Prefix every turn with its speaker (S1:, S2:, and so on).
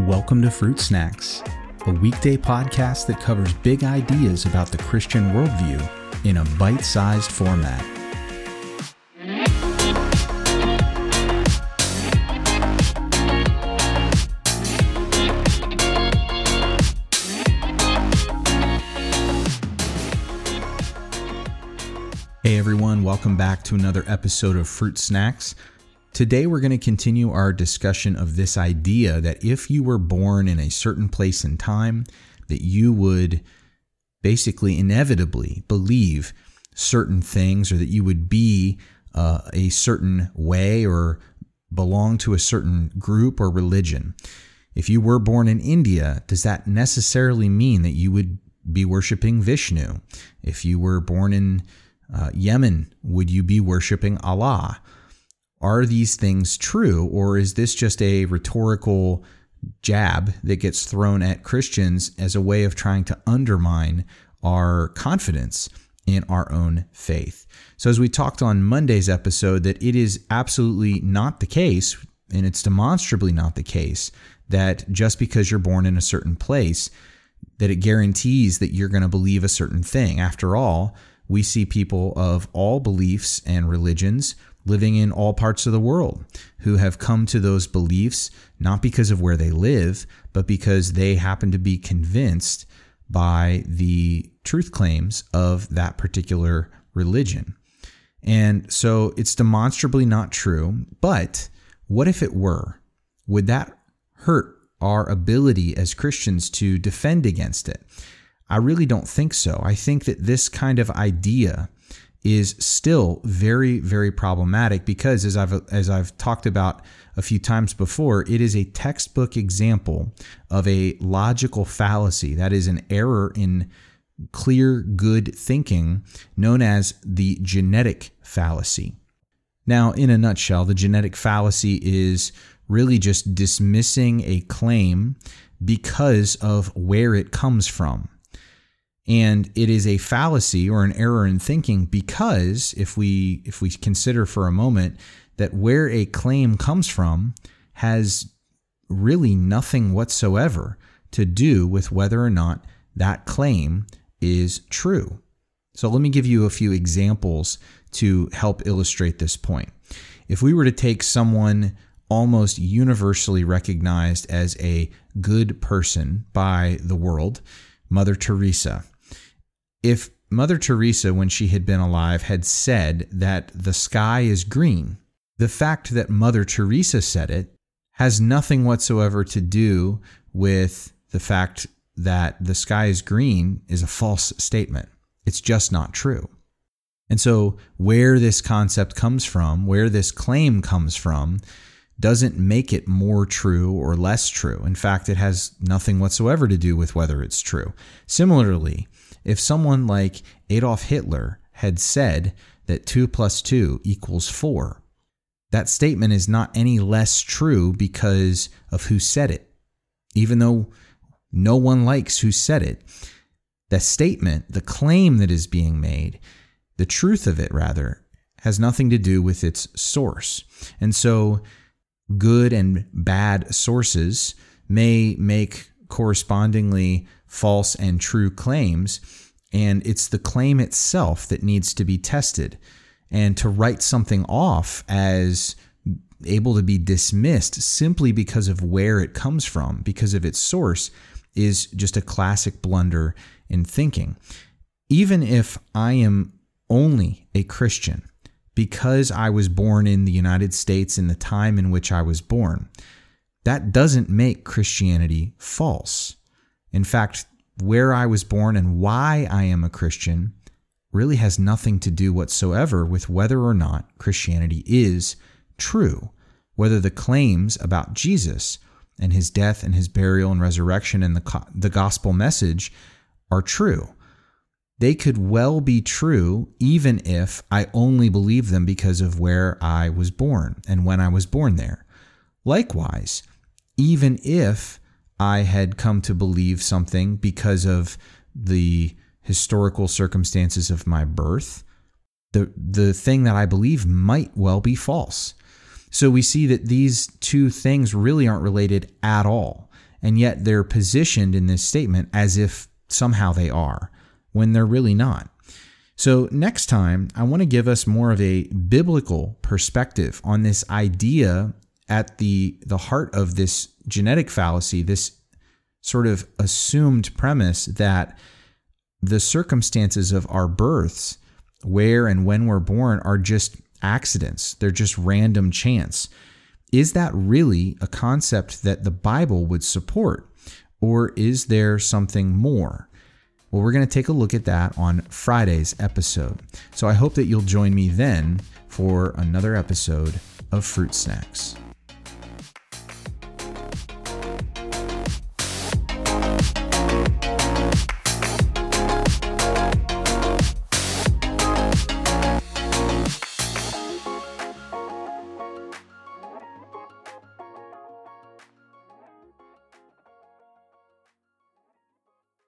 S1: Welcome to Fruit Snacks, a weekday podcast that covers big ideas about the Christian worldview in a bite sized format. Hey everyone, welcome back to another episode of Fruit Snacks. Today, we're going to continue our discussion of this idea that if you were born in a certain place and time, that you would basically inevitably believe certain things or that you would be uh, a certain way or belong to a certain group or religion. If you were born in India, does that necessarily mean that you would be worshiping Vishnu? If you were born in uh, Yemen, would you be worshiping Allah? Are these things true, or is this just a rhetorical jab that gets thrown at Christians as a way of trying to undermine our confidence in our own faith? So, as we talked on Monday's episode, that it is absolutely not the case, and it's demonstrably not the case, that just because you're born in a certain place, that it guarantees that you're going to believe a certain thing. After all, we see people of all beliefs and religions living in all parts of the world who have come to those beliefs not because of where they live, but because they happen to be convinced by the truth claims of that particular religion. And so it's demonstrably not true, but what if it were? Would that hurt our ability as Christians to defend against it? I really don't think so. I think that this kind of idea is still very very problematic because as I've as I've talked about a few times before it is a textbook example of a logical fallacy. That is an error in clear good thinking known as the genetic fallacy. Now in a nutshell the genetic fallacy is really just dismissing a claim because of where it comes from and it is a fallacy or an error in thinking because if we if we consider for a moment that where a claim comes from has really nothing whatsoever to do with whether or not that claim is true. So let me give you a few examples to help illustrate this point. If we were to take someone almost universally recognized as a good person by the world, Mother Teresa, if Mother Teresa, when she had been alive, had said that the sky is green, the fact that Mother Teresa said it has nothing whatsoever to do with the fact that the sky is green is a false statement. It's just not true. And so, where this concept comes from, where this claim comes from, doesn't make it more true or less true. In fact, it has nothing whatsoever to do with whether it's true. Similarly, if someone like Adolf Hitler had said that 2 plus 2 equals 4, that statement is not any less true because of who said it. Even though no one likes who said it, the statement, the claim that is being made, the truth of it rather, has nothing to do with its source. And so, good and bad sources may make correspondingly false and true claims. And it's the claim itself that needs to be tested. And to write something off as able to be dismissed simply because of where it comes from, because of its source, is just a classic blunder in thinking. Even if I am only a Christian because I was born in the United States in the time in which I was born, that doesn't make Christianity false. In fact, where I was born and why I am a Christian really has nothing to do whatsoever with whether or not Christianity is true, whether the claims about Jesus and his death and his burial and resurrection and the, the gospel message are true. They could well be true even if I only believe them because of where I was born and when I was born there. Likewise, even if I had come to believe something because of the historical circumstances of my birth, the, the thing that I believe might well be false. So we see that these two things really aren't related at all. and yet they're positioned in this statement as if somehow they are, when they're really not. So, next time, I want to give us more of a biblical perspective on this idea at the, the heart of this genetic fallacy, this sort of assumed premise that the circumstances of our births, where and when we're born, are just accidents, they're just random chance. Is that really a concept that the Bible would support? Or is there something more? Well, we're going to take a look at that on Friday's episode. So I hope that you'll join me then for another episode of Fruit Snacks.